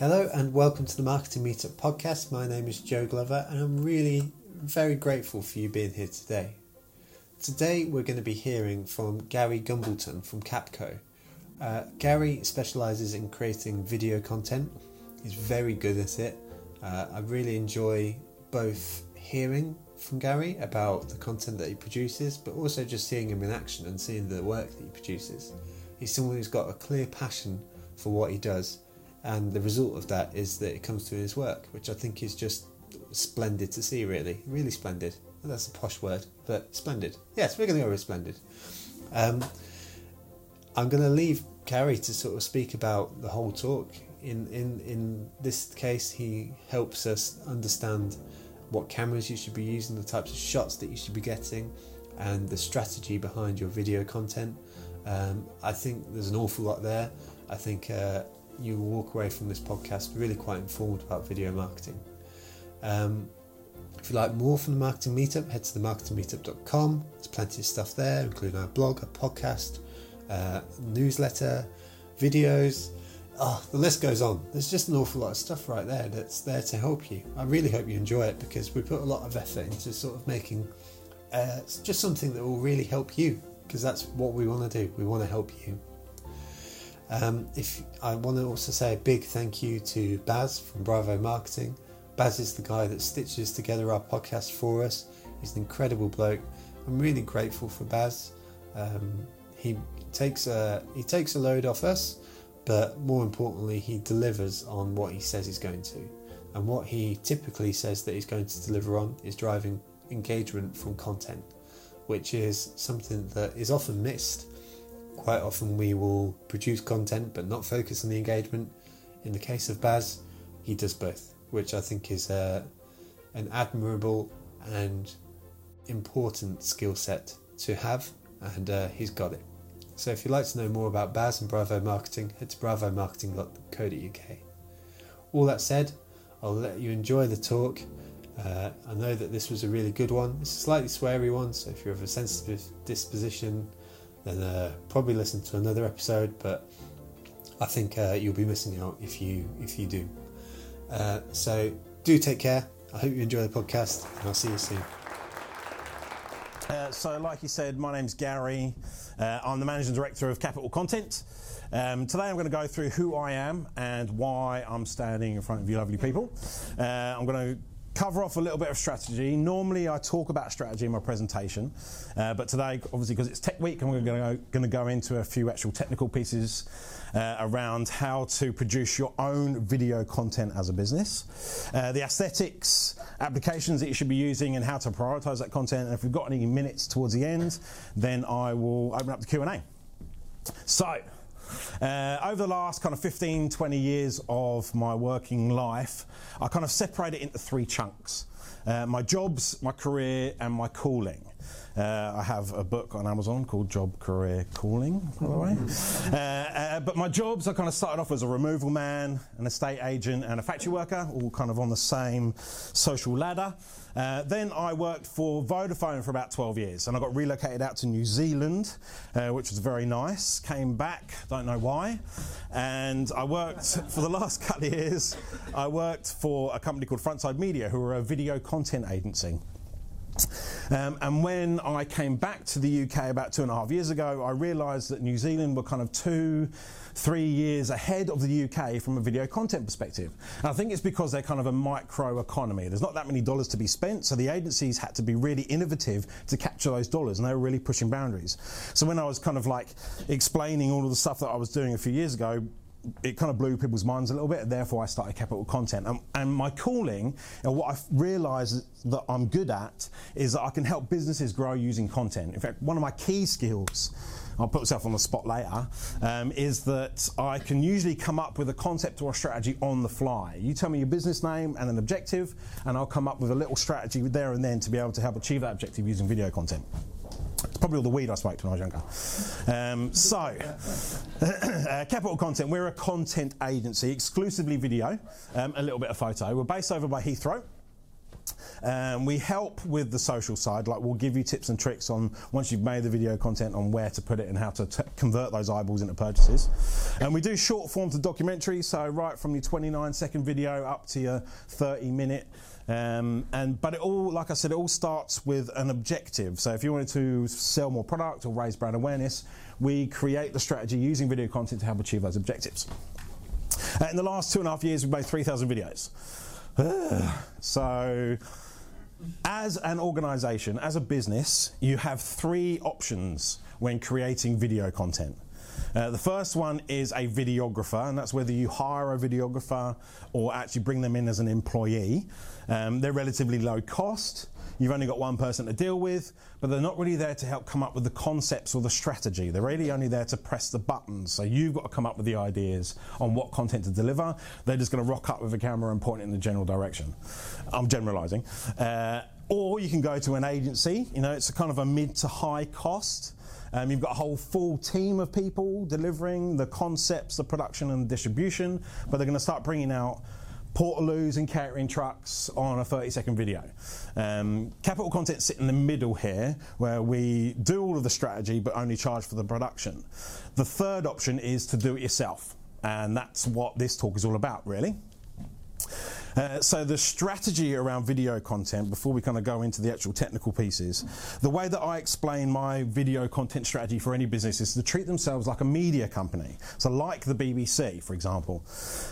Hello and welcome to the Marketing Meetup podcast. My name is Joe Glover and I'm really very grateful for you being here today. Today we're going to be hearing from Gary Gumbleton from Capco. Uh, Gary specialises in creating video content. He's very good at it. Uh, I really enjoy both hearing from Gary about the content that he produces, but also just seeing him in action and seeing the work that he produces. He's someone who's got a clear passion for what he does, and the result of that is that it comes through his work, which I think is just splendid to see, really. Really splendid. That's a posh word, but splendid. Yes, we're going to go with splendid. Um, I'm going to leave Gary to sort of speak about the whole talk. In, in, in this case, he helps us understand what cameras you should be using, the types of shots that you should be getting, and the strategy behind your video content. Um, I think there's an awful lot there. I think uh, you walk away from this podcast really quite informed about video marketing. Um, if you like more from the Marketing Meetup, head to themarketingmeetup.com. There's plenty of stuff there, including our blog, a podcast, uh, newsletter, videos. Oh, the list goes on. There's just an awful lot of stuff right there that's there to help you. I really hope you enjoy it because we put a lot of effort into sort of making uh, just something that will really help you because that's what we want to do. We want to help you. Um, if I want to also say a big thank you to Baz from Bravo Marketing. Baz is the guy that stitches together our podcast for us. He's an incredible bloke. I'm really grateful for Baz. Um, he takes a he takes a load off us, but more importantly, he delivers on what he says he's going to. And what he typically says that he's going to deliver on is driving engagement from content, which is something that is often missed Quite often we will produce content but not focus on the engagement. In the case of Baz, he does both, which I think is uh, an admirable and important skill set to have, and uh, he's got it. So if you'd like to know more about Baz and Bravo Marketing, head to bravomarketing.co.uk. All that said, I'll let you enjoy the talk. Uh, I know that this was a really good one. It's a slightly sweary one, so if you're of a sensitive disposition, then uh, probably listen to another episode. But I think uh, you'll be missing out if you if you do. Uh, so do take care. I hope you enjoy the podcast, and I'll see you soon. Uh, so, like you said, my name's Gary. Uh, I'm the managing director of Capital Content. Um, today, I'm going to go through who I am and why I'm standing in front of you, lovely people. Uh, I'm going to cover off a little bit of strategy. Normally, I talk about strategy in my presentation, uh, but today, obviously, because it's Tech Week, I'm going to go into a few actual technical pieces uh, around how to produce your own video content as a business, uh, the aesthetics, applications that you should be using, and how to prioritize that content. And if we've got any minutes towards the end, then I will open up the Q and A. So. Uh, over the last kind of 15, 20 years of my working life, I kind of separate it into three chunks. Uh, my jobs, my career, and my calling. Uh, I have a book on Amazon called Job Career Calling, by the way. Uh, uh, but my jobs, I kind of started off as a removal man, an estate agent, and a factory worker, all kind of on the same social ladder. Uh, then I worked for Vodafone for about 12 years and I got relocated out to New Zealand, uh, which was very nice. Came back, don't know why. And I worked for the last couple of years, I worked for a company called Frontside Media, who are a video content agency. Um, and when I came back to the UK about two and a half years ago, I realised that New Zealand were kind of two, three years ahead of the UK from a video content perspective. And I think it's because they're kind of a micro economy. There's not that many dollars to be spent, so the agencies had to be really innovative to capture those dollars, and they were really pushing boundaries. So when I was kind of like explaining all of the stuff that I was doing a few years ago, it kind of blew people's minds a little bit. Therefore, I started Capital Content. And, and my calling, and what I've realised that I'm good at, is that I can help businesses grow using content. In fact, one of my key skills, I'll put myself on the spot later, um, is that I can usually come up with a concept or a strategy on the fly. You tell me your business name and an objective, and I'll come up with a little strategy there and then to be able to help achieve that objective using video content. Probably all the weed I smoked when I was younger. Um, so, uh, Capital Content, we're a content agency, exclusively video, um, a little bit of photo. We're based over by Heathrow. Um, we help with the social side, like we'll give you tips and tricks on once you've made the video content on where to put it and how to t- convert those eyeballs into purchases. And we do short forms of documentaries, so right from your 29 second video up to your 30 minute. Um, and but it all, like I said, it all starts with an objective. So if you wanted to sell more product or raise brand awareness, we create the strategy using video content to help achieve those objectives. Uh, in the last two and a half years, we've made 3,000 videos. so as an organization, as a business, you have three options when creating video content. Uh, the first one is a videographer, and that's whether you hire a videographer or actually bring them in as an employee. Um, they're relatively low cost. You've only got one person to deal with, but they're not really there to help come up with the concepts or the strategy. They're really only there to press the buttons. So you've got to come up with the ideas on what content to deliver. They're just going to rock up with a camera and point it in the general direction. I'm generalizing. Uh, or you can go to an agency. You know, it's a kind of a mid to high cost. Um, you've got a whole full team of people delivering the concepts, the production, and the distribution, but they're going to start bringing out portaloos and catering trucks on a 30 second video. Um, capital content sit in the middle here where we do all of the strategy but only charge for the production. The third option is to do it yourself, and that's what this talk is all about, really. Uh, so the strategy around video content, before we kind of go into the actual technical pieces, the way that I explain my video content strategy for any business is to treat themselves like a media company. So like the BBC, for example.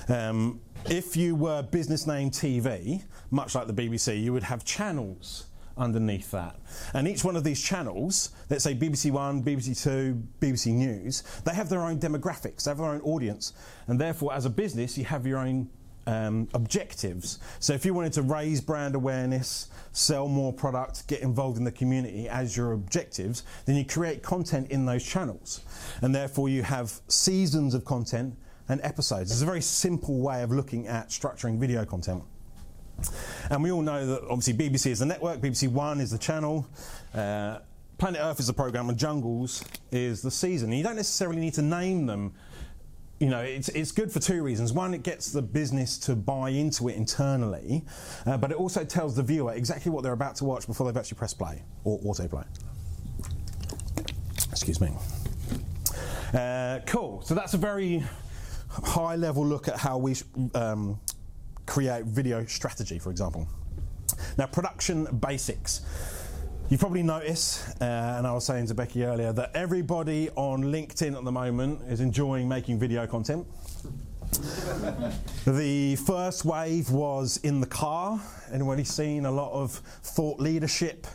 Um, if you were business name TV, much like the BBC, you would have channels underneath that. And each one of these channels, let's say BBC One, BBC Two, BBC News, they have their own demographics, they have their own audience. And therefore, as a business, you have your own um, objectives. So if you wanted to raise brand awareness, sell more product, get involved in the community as your objectives, then you create content in those channels. And therefore you have seasons of content and episodes. It's a very simple way of looking at structuring video content. And we all know that obviously BBC is the network, BBC One is the channel, uh, Planet Earth is the program, and Jungles is the season. And you don't necessarily need to name them you know, it's, it's good for two reasons. One, it gets the business to buy into it internally, uh, but it also tells the viewer exactly what they're about to watch before they've actually pressed play or autoplay. Excuse me. Uh, cool. So that's a very high level look at how we um, create video strategy, for example. Now, production basics. You probably notice, uh, and I was saying to Becky earlier, that everybody on LinkedIn at the moment is enjoying making video content. the first wave was in the car. Anybody seen a lot of thought leadership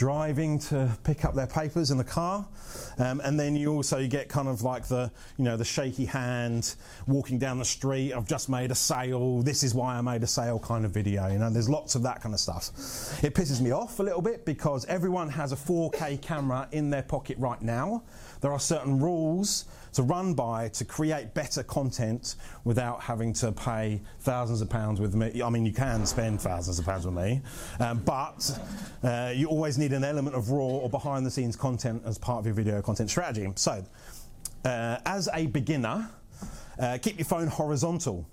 driving to pick up their papers in the car. Um, and then you also get kind of like the, you know, the shaky hand walking down the street. I've just made a sale. This is why I made a sale kind of video. You know, there's lots of that kind of stuff. It pisses me off a little bit because everyone has a 4K camera in their pocket right now. There are certain rules to run by to create better content without having to pay thousands of pounds with me. I mean, you can spend thousands of pounds with me, um, but uh, you always need an element of raw or behind the scenes content as part of your video content strategy. So, uh, as a beginner, uh, keep your phone horizontal.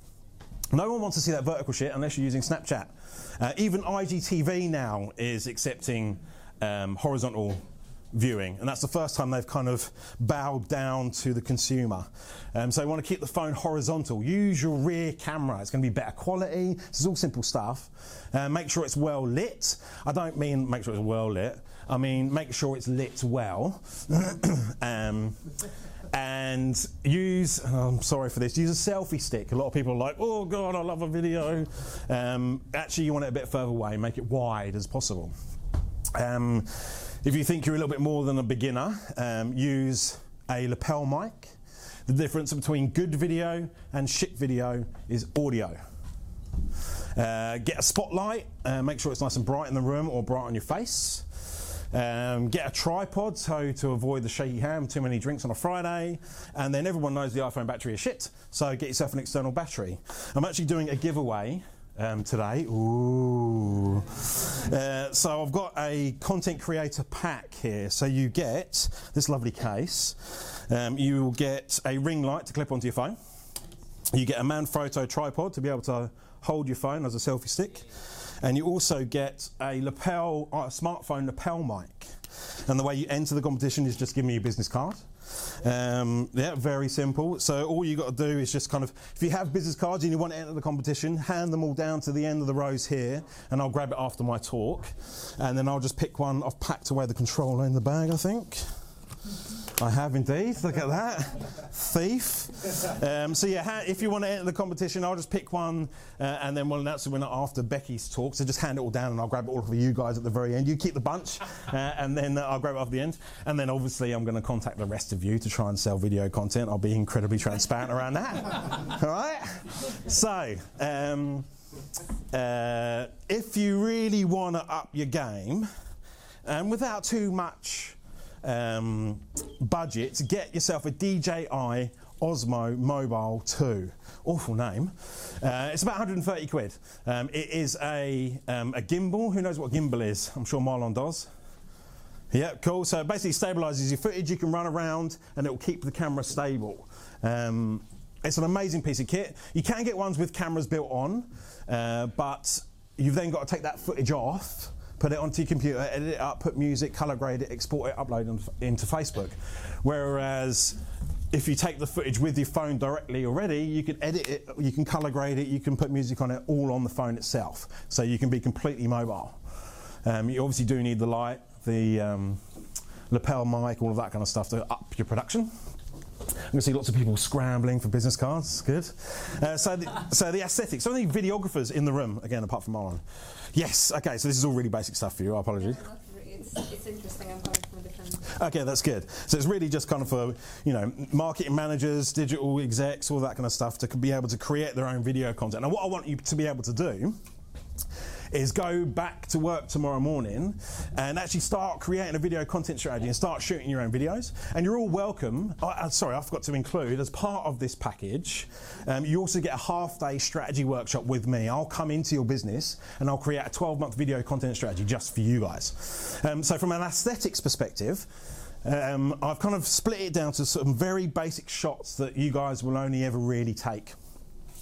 No one wants to see that vertical shit unless you're using Snapchat. Uh, even IGTV now is accepting um, horizontal viewing, and that's the first time they've kind of bowed down to the consumer. Um, so you want to keep the phone horizontal. Use your rear camera; it's going to be better quality. This is all simple stuff. Uh, make sure it's well lit. I don't mean make sure it's well lit. I mean make sure it's lit well. um, and use, oh, I'm sorry for this, use a selfie stick. A lot of people are like, oh God, I love a video. Um, actually, you want it a bit further away, make it wide as possible. Um, if you think you're a little bit more than a beginner, um, use a lapel mic. The difference between good video and shit video is audio. Uh, get a spotlight, uh, make sure it's nice and bright in the room or bright on your face. Um, get a tripod so to avoid the shaky hand, too many drinks on a Friday, and then everyone knows the iPhone battery is shit, so get yourself an external battery. I'm actually doing a giveaway um, today. Ooh. Uh, so I've got a content creator pack here. So you get this lovely case. Um, you will get a ring light to clip onto your phone. You get a Manfrotto tripod to be able to hold your phone as a selfie stick. and you also get a lapel, a smartphone lapel mic. And the way you enter the competition is just give me your business card. Um, yeah, very simple. So all you got to do is just kind of, if you have business cards and you want to enter the competition, hand them all down to the end of the rows here, and I'll grab it after my talk, and then I'll just pick one. I've packed away the controller in the bag, I think. I have indeed. Look at that. Thief. Um, so, yeah, if you want to enter the competition, I'll just pick one uh, and then we'll announce the winner after Becky's talk. So, just hand it all down and I'll grab it all for you guys at the very end. You keep the bunch uh, and then uh, I'll grab it off the end. And then, obviously, I'm going to contact the rest of you to try and sell video content. I'll be incredibly transparent around that. all right? So, um, uh, if you really want to up your game, and without too much um, budget, get yourself a DJI Osmo Mobile 2. Awful name. Uh, it's about 130 quid. Um, it is a, um, a gimbal. Who knows what gimbal is? I'm sure Marlon does. Yeah, cool. So it basically stabilizes your footage. You can run around and it will keep the camera stable. Um, it's an amazing piece of kit. You can get ones with cameras built on, uh, but you've then got to take that footage off put it onto your computer, edit it up, put music, color grade it, export it, upload it into Facebook. Whereas if you take the footage with your phone directly already, you can edit it, you can color grade it, you can put music on it all on the phone itself. So you can be completely mobile. Um, you obviously do need the light, the um, lapel mic, all of that kind of stuff to up your production. I'm going to see lots of people scrambling for business cards. Good. Uh, so, the, so the aesthetics. So, any videographers in the room again, apart from Marlon? Yes. Okay. So this is all really basic stuff for you. I apologize. It's, it's interesting. I'm coming from a different. Okay, that's good. So it's really just kind of for you know marketing managers, digital execs, all that kind of stuff to be able to create their own video content. And what I want you to be able to do is go back to work tomorrow morning and actually start creating a video content strategy and start shooting your own videos. And you're all welcome. Oh, sorry, I forgot to include as part of this package, um, you also get a half day strategy workshop with me. I'll come into your business and I'll create a 12 month video content strategy just for you guys. Um, so, from an aesthetics perspective, um, I've kind of split it down to some very basic shots that you guys will only ever really take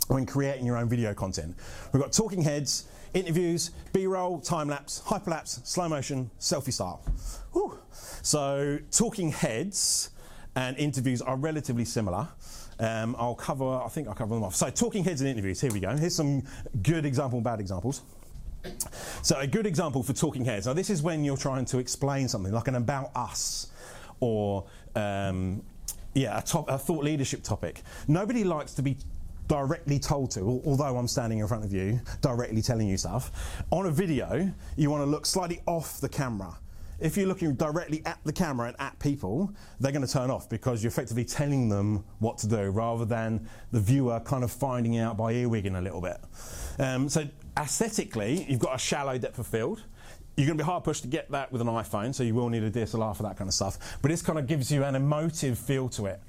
when creating your own video content. We've got talking heads, interviews, B-roll, time lapse, hyperlapse, slow motion, selfie style. Whew. So talking heads and interviews are relatively similar. Um, I'll cover, I think I'll cover them off. So talking heads and interviews, here we go. Here's some good example, bad examples. So a good example for talking heads. Now this is when you're trying to explain something like an about us or um, yeah, a, top, a thought leadership topic. Nobody likes to be directly told to, although I'm standing in front of you, directly telling you stuff. On a video, you want to look slightly off the camera. If you're looking directly at the camera and at people, they're going to turn off because you're effectively telling them what to do rather than the viewer kind of finding out by earwigging a little bit. Um, so, aesthetically, you've got a shallow depth of field. You're going to be hard pushed to get that with an iPhone, so you will need a DSLR for that kind of stuff. But this kind of gives you an emotive feel to it.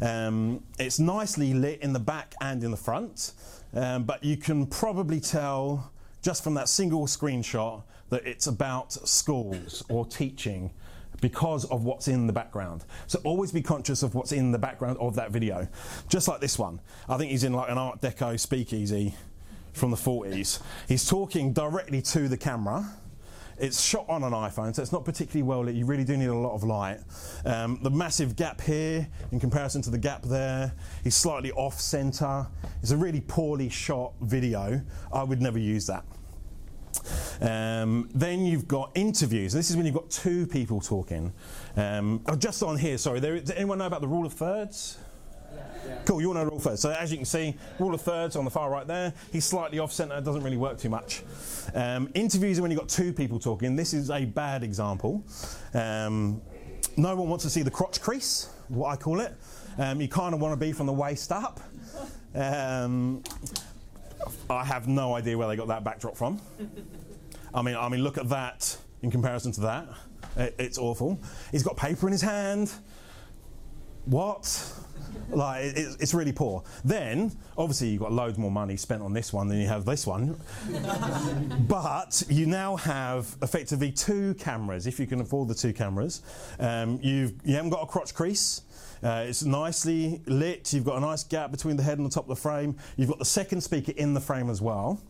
Um, it's nicely lit in the back and in the front, um, but you can probably tell just from that single screenshot that it's about schools or teaching because of what's in the background. So always be conscious of what's in the background of that video. Just like this one. I think he's in like an Art Deco speakeasy from the 40s. He's talking directly to the camera it's shot on an iPhone, so it's not particularly well lit. You really do need a lot of light. Um, the massive gap here in comparison to the gap there is slightly off center. It's a really poorly shot video. I would never use that. Um, then you've got interviews. This is when you've got two people talking. Um, oh, just on here, sorry. There, does anyone know about the rule of thirds? Cool, you want to rule thirds. So as you can see, rule of thirds on the far right there. He's slightly off centre, doesn't really work too much. Um, interviews are when you've got two people talking. This is a bad example. Um, no one wants to see the crotch crease, what I call it. Um, you kind of want to be from the waist up. Um, I have no idea where they got that backdrop from. I mean, I mean, look at that in comparison to that. It, it's awful. He's got paper in his hand. What? like it, it's really poor. Then obviously you've got loads more money spent on this one than you have this one, but you now have effectively two cameras if you can afford the two cameras. Um, you've you haven't got a crotch crease. Uh, it's nicely lit. You've got a nice gap between the head and the top of the frame. You've got the second speaker in the frame as well.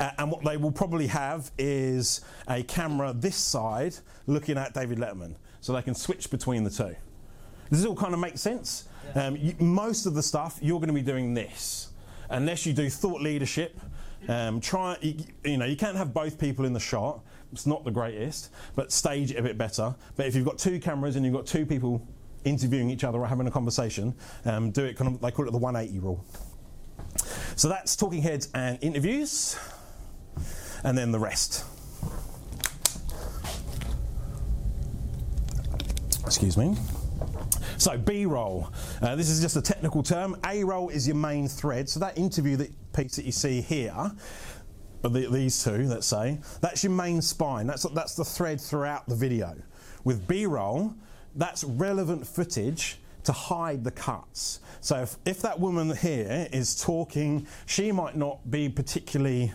Uh, and what they will probably have is a camera this side looking at David Letterman, so they can switch between the two. Does this all kind of make sense? Um, you, most of the stuff you're going to be doing this, unless you do thought leadership. Um, try, you, you know, you can't have both people in the shot. It's not the greatest, but stage it a bit better. But if you've got two cameras and you've got two people interviewing each other or having a conversation, um, do it kind of, they call it the 180 rule. So that's talking heads and interviews, and then the rest. Excuse me. So B roll. Uh, this is just a technical term. A roll is your main thread. So that interview that piece that you see here, the, these two, let's say, that's your main spine. That's that's the thread throughout the video. With B roll, that's relevant footage to hide the cuts. So if, if that woman here is talking, she might not be particularly.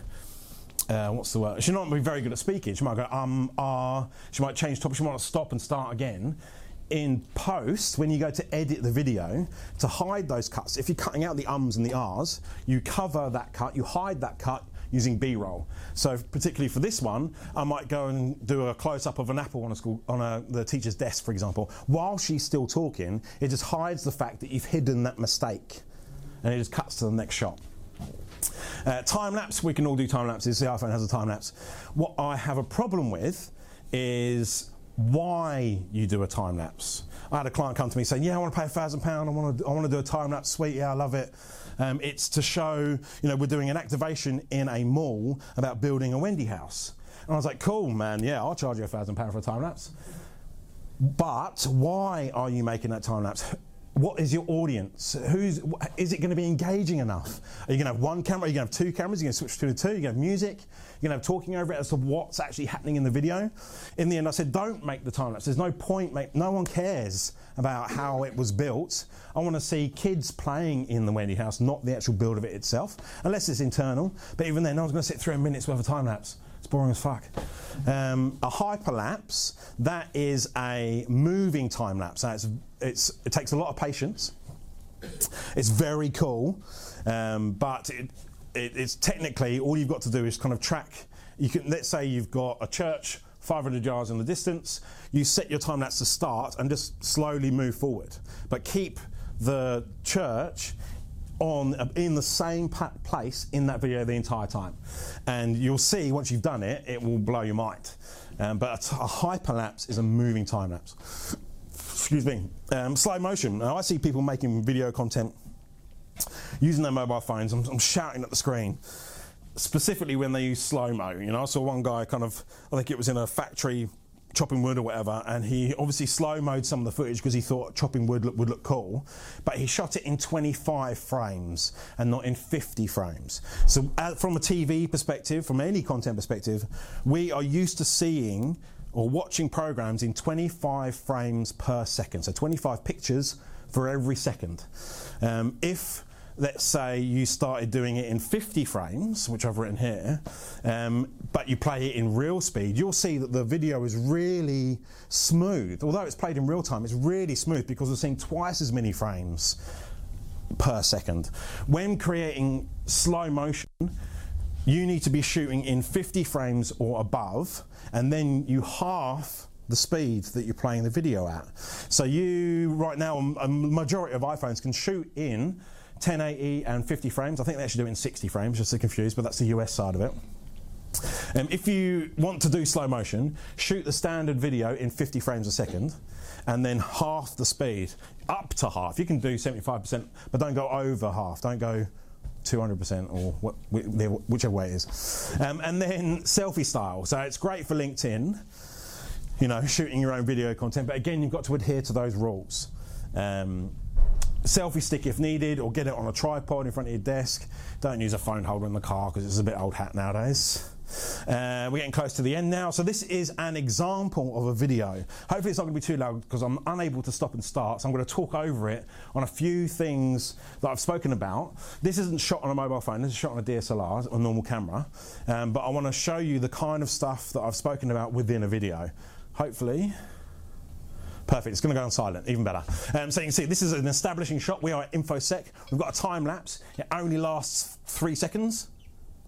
Uh, what's the word? She might not be very good at speaking. She might go um, ah. She might change topic. She might stop and start again in post, when you go to edit the video, to hide those cuts, if you're cutting out the ums and the ahs, you cover that cut, you hide that cut using B-roll. So particularly for this one, I might go and do a close-up of an apple on a school on a, the teacher's desk, for example. While she's still talking, it just hides the fact that you've hidden that mistake, and it just cuts to the next shot. Uh, time lapse, we can all do time lapses. The iPhone has a time lapse. What I have a problem with is why you do a time lapse. I had a client come to me saying, "Yeah, I want to pay a thousand pound. I want to, I want to do a time lapse. Sweet, yeah, I love it." Um, it's to show, you know, we're doing an activation in a mall about building a Wendy house. And I was like, "Cool, man. Yeah, I'll charge you a thousand pound for a time lapse." But why are you making that time lapse? What is your audience? Who's is it going to be engaging enough? Are you going to have one camera? Are you going to have two cameras? You going to switch between the two? You going to have music? You're going to have talking over it as to what's actually happening in the video. In the end, I said, don't make the time lapse. There's no point. No one cares about how it was built. I want to see kids playing in the Wendy house, not the actual build of it itself, unless it's internal. But even then, no one's going to sit through a minute's worth of time lapse. It's boring as fuck. Um, a hyperlapse, that is a moving time lapse. So it's, it takes a lot of patience. It's very cool, um, but it, it, it's technically all you've got to do is kind of track. You can let's say you've got a church 500 yards in the distance. You set your time lapse to start and just slowly move forward, but keep the church on in the same place in that video the entire time. And you'll see once you've done it, it will blow your mind. Um, but a, a hyperlapse is a moving time lapse. Excuse me. Um, slow motion. Now, I see people making video content using their mobile phones. I'm, I'm shouting at the screen specifically when they use slow mo. You know, I saw one guy kind of, I think it was in a factory chopping wood or whatever, and he obviously slow mode some of the footage because he thought chopping wood look, would look cool, but he shot it in 25 frames and not in 50 frames. So, uh, from a TV perspective, from any content perspective, we are used to seeing or watching programs in 25 frames per second, so 25 pictures for every second. Um, if let's say you started doing it in 50 frames, which I've written here, um, but you play it in real speed, you'll see that the video is really smooth. Although it's played in real time, it's really smooth because we're seeing twice as many frames per second. When creating slow motion, you need to be shooting in 50 frames or above, and then you half the speed that you're playing the video at. So you right now, a majority of iPhones can shoot in 1080 and 50 frames. I think they actually do it in 60 frames, just to confuse, but that's the US side of it. Um, if you want to do slow motion, shoot the standard video in 50 frames a second and then half the speed, up to half. You can do 75%, but don't go over half. Don't go 200% or whichever way it is. Um, and then selfie style. So it's great for LinkedIn, you know, shooting your own video content, but again, you've got to adhere to those rules. Um, selfie stick if needed, or get it on a tripod in front of your desk. Don't use a phone holder in the car because it's a bit old hat nowadays. Uh, we're getting close to the end now. So this is an example of a video. Hopefully it's not going to be too loud because I'm unable to stop and start. So I'm going to talk over it on a few things that I've spoken about. This isn't shot on a mobile phone. This is shot on a DSLR, a normal camera. Um, but I want to show you the kind of stuff that I've spoken about within a video. Hopefully Perfect. It's going to go on silent, even better. Um, so you can see this is an establishing shot. We are at InfoSec. We've got a time lapse. It only lasts three seconds.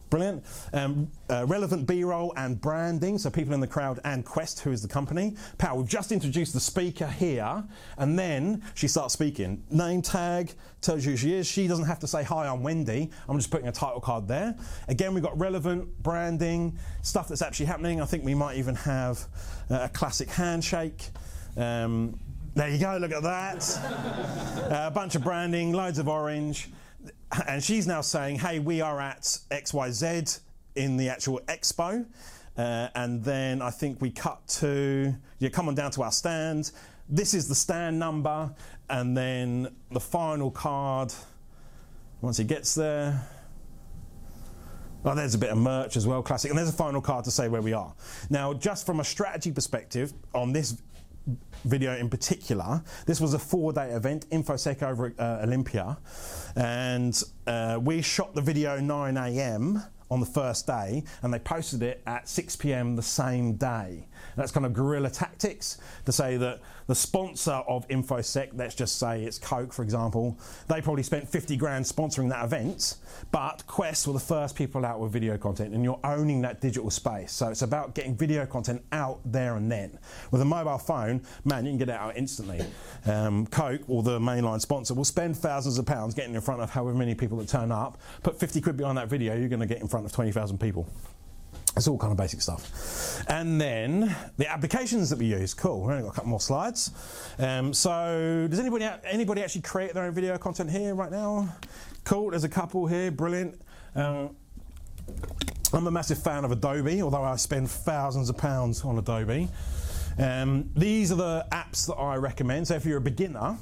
Brilliant. Um, uh, relevant B-roll and branding, so people in the crowd and Quest, who is the company. Power, we've just introduced the speaker here, and then she starts speaking. Name tag tells you who she is. She doesn't have to say, hi, I'm Wendy. I'm just putting a title card there. Again, we've got relevant branding, stuff that's actually happening. I think we might even have uh, a classic handshake. Um, there you go, look at that. uh, a bunch of branding, loads of orange and she's now saying, hey, we are at XYZ in the actual expo. Uh, and then I think we cut to, yeah, come on down to our stand. This is the stand number. And then the final card, once he gets there, Oh, there's a bit of merch as well, classic. And there's a final card to say where we are. Now, just from a strategy perspective, on this video in particular. This was a four day event, InfoSec over uh, Olympia, and uh, we shot the video 9 a.m. on the first day, and they posted it at 6 p.m. the same day. That's kind of guerrilla tactics to say that the sponsor of InfoSec, let's just say it's Coke, for example, they probably spent 50 grand sponsoring that event, but Quest were the first people out with video content, and you're owning that digital space. So it's about getting video content out there and then. With a mobile phone, man, you can get it out instantly. Um, Coke, or the mainline sponsor, will spend thousands of pounds getting in front of however many people that turn up. Put 50 quid behind that video, you're going to get in front of 20,000 people. It's all kind of basic stuff. And then the applications that we use. Cool. We've only got a couple more slides. Um, so does anybody anybody actually create their own video content here right now? Cool. There's a couple here. Brilliant. Um, I'm a massive fan of Adobe, although I spend thousands of pounds on Adobe. Um, these are the apps that I recommend. So if you're a beginner,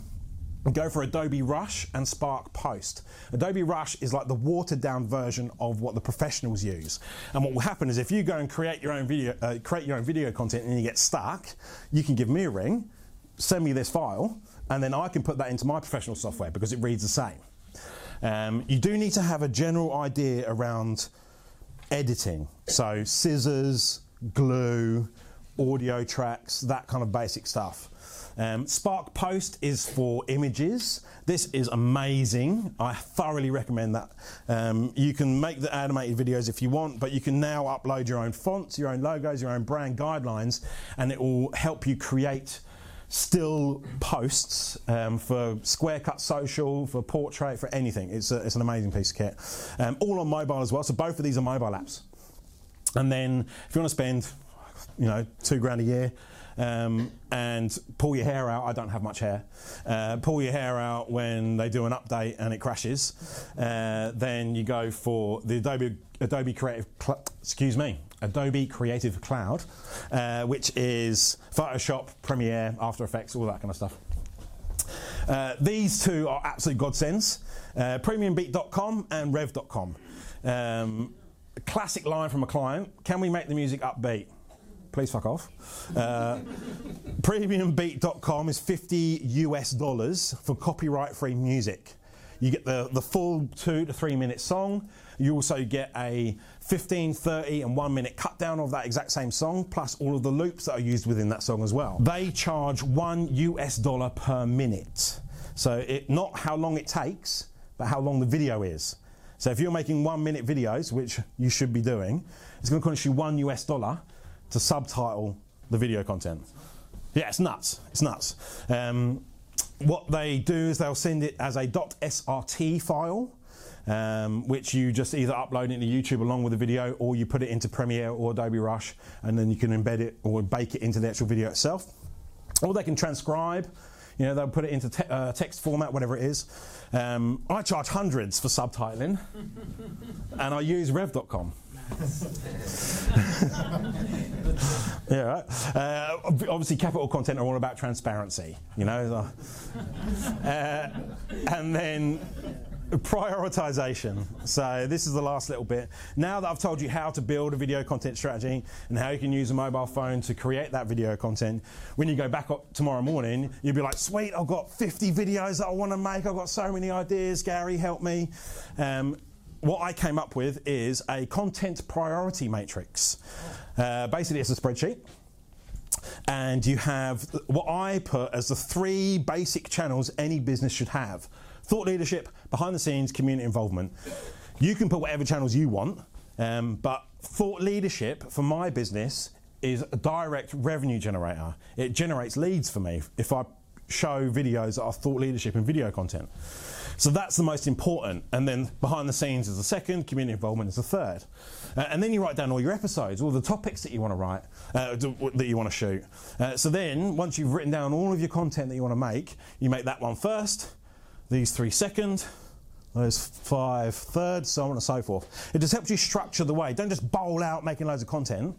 go for Adobe Rush and Spark Post. Adobe Rush is like the watered down version of what the professionals use. And what will happen is if you go and create your own video, uh, create your own video content and you get stuck, you can give me a ring, send me this file, and then I can put that into my professional software because it reads the same. Um, you do need to have a general idea around editing. So scissors, glue, audio tracks, that kind of basic stuff. Um, Spark Post is for images. This is amazing. I thoroughly recommend that. Um, you can make the animated videos if you want, but you can now upload your own fonts, your own logos, your own brand guidelines, and it will help you create still posts um, for Square Cut Social, for Portrait, for anything. It's, a, it's an amazing piece of kit. Um, all on mobile as well, so both of these are mobile apps. And then if you want to spend, you know, two grand a year, um, and pull your hair out. I don't have much hair. Uh, pull your hair out when they do an update and it crashes. Uh, then you go for the Adobe Adobe Creative. Cl- excuse me. Adobe Creative Cloud, uh, which is Photoshop, Premiere, After Effects, all that kind of stuff. Uh, these two are absolute godsends uh, premiumbeat.com and rev.com. Um, classic line from a client Can we make the music upbeat? Please fuck off. Uh, premiumbeat.com is 50 US dollars for copyright free music. You get the, the full two to three minute song. You also get a 15, 30, and one minute cut down of that exact same song, plus all of the loops that are used within that song as well. They charge one US dollar per minute. So, it, not how long it takes, but how long the video is. So, if you're making one minute videos, which you should be doing, it's going to cost you one US dollar to subtitle the video content. Yeah, it's nuts. It's nuts. Um, what they do is they'll send it as a .srt file, um, which you just either upload into YouTube along with the video, or you put it into Premiere or Adobe Rush, and then you can embed it or bake it into the actual video itself. Or they can transcribe. You know, they'll put it into te- uh, text format, whatever it is. Um, I charge hundreds for subtitling, and I use Rev.com. yeah, right. Uh, obviously, capital content are all about transparency, you know. Uh, and then prioritization. So this is the last little bit. Now that I've told you how to build a video content strategy and how you can use a mobile phone to create that video content, when you go back up tomorrow morning, you'll be like, sweet, I've got 50 videos that I want to make. I've got so many ideas. Gary, help me. Um, what I came up with is a content priority matrix. Uh, basically, it's a spreadsheet. And you have what I put as the three basic channels any business should have thought leadership, behind the scenes, community involvement. You can put whatever channels you want, Um, but thought leadership for my business is a direct revenue generator. It generates leads for me if I show videos that are thought leadership and video content. So that's the most important. And then behind the scenes is the second, community involvement is the third. Uh, and then you write down all your episodes, all the topics that you want to write, uh, that you want to shoot. Uh, so then, once you've written down all of your content that you want to make, you make that one first, these three second, those five third, so on and so forth. It just helps you structure the way. Don't just bowl out making loads of content.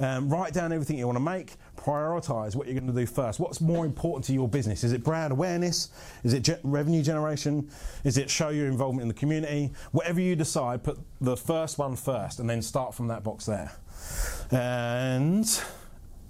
Um, write down everything you want to make, prioritize what you're going to do first. What's more important to your business? Is it brand awareness? Is it ge- revenue generation? Is it show your involvement in the community? Whatever you decide, put the first one first and then start from that box there. And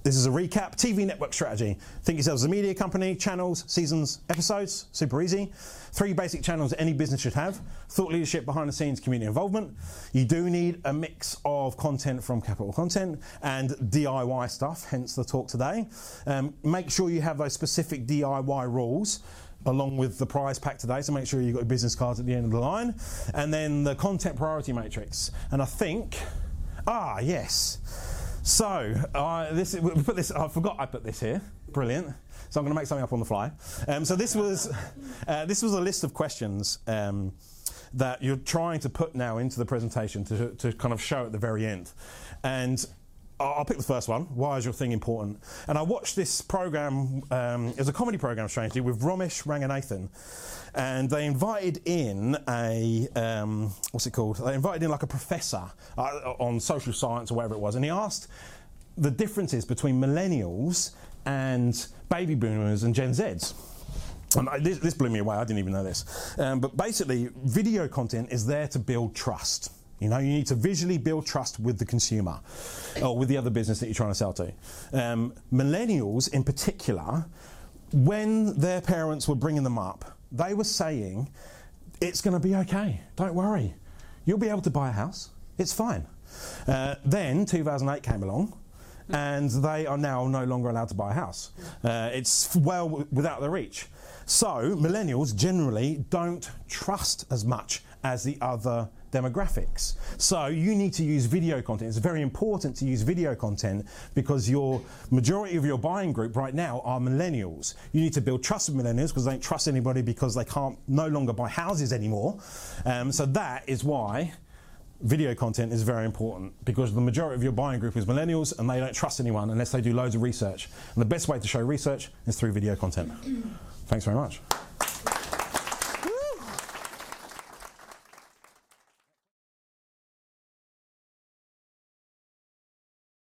this is a recap TV network strategy. Think yourselves a media company, channels, seasons, episodes, super easy. Three basic channels any business should have thought leadership, behind the scenes, community involvement. You do need a mix of content from Capital Content and DIY stuff, hence the talk today. Um, make sure you have those specific DIY rules along with the prize pack today. So make sure you've got your business cards at the end of the line. And then the content priority matrix. And I think, ah, yes. So uh, this we put this. I forgot I put this here. Brilliant. So I'm going to make something up on the fly. Um, so this was uh, this was a list of questions um, that you're trying to put now into the presentation to, to kind of show at the very end, and. I'll pick the first one. Why is your thing important? And I watched this program. Um, it was a comedy program, strangely, with Romesh Ranganathan, and they invited in a um, what's it called? They invited in like a professor uh, on social science or whatever it was, and he asked the differences between millennials and baby boomers and Gen Zs. And this, this, blew me away. I didn't even know this. Um, but basically, video content is there to build trust. You know, you need to visually build trust with the consumer or with the other business that you're trying to sell to. Um, millennials, in particular, when their parents were bringing them up, they were saying, it's going to be okay. Don't worry. You'll be able to buy a house. It's fine. Uh, then 2008 came along, and they are now no longer allowed to buy a house. Uh, it's well w- without their reach. So, millennials generally don't trust as much as the other demographics. So you need to use video content. It's very important to use video content because your majority of your buying group right now are millennials. You need to build trust with millennials because they don't trust anybody because they can't no longer buy houses anymore. Um, so that is why video content is very important because the majority of your buying group is millennials and they don't trust anyone unless they do loads of research. And the best way to show research is through video content. Thanks very much.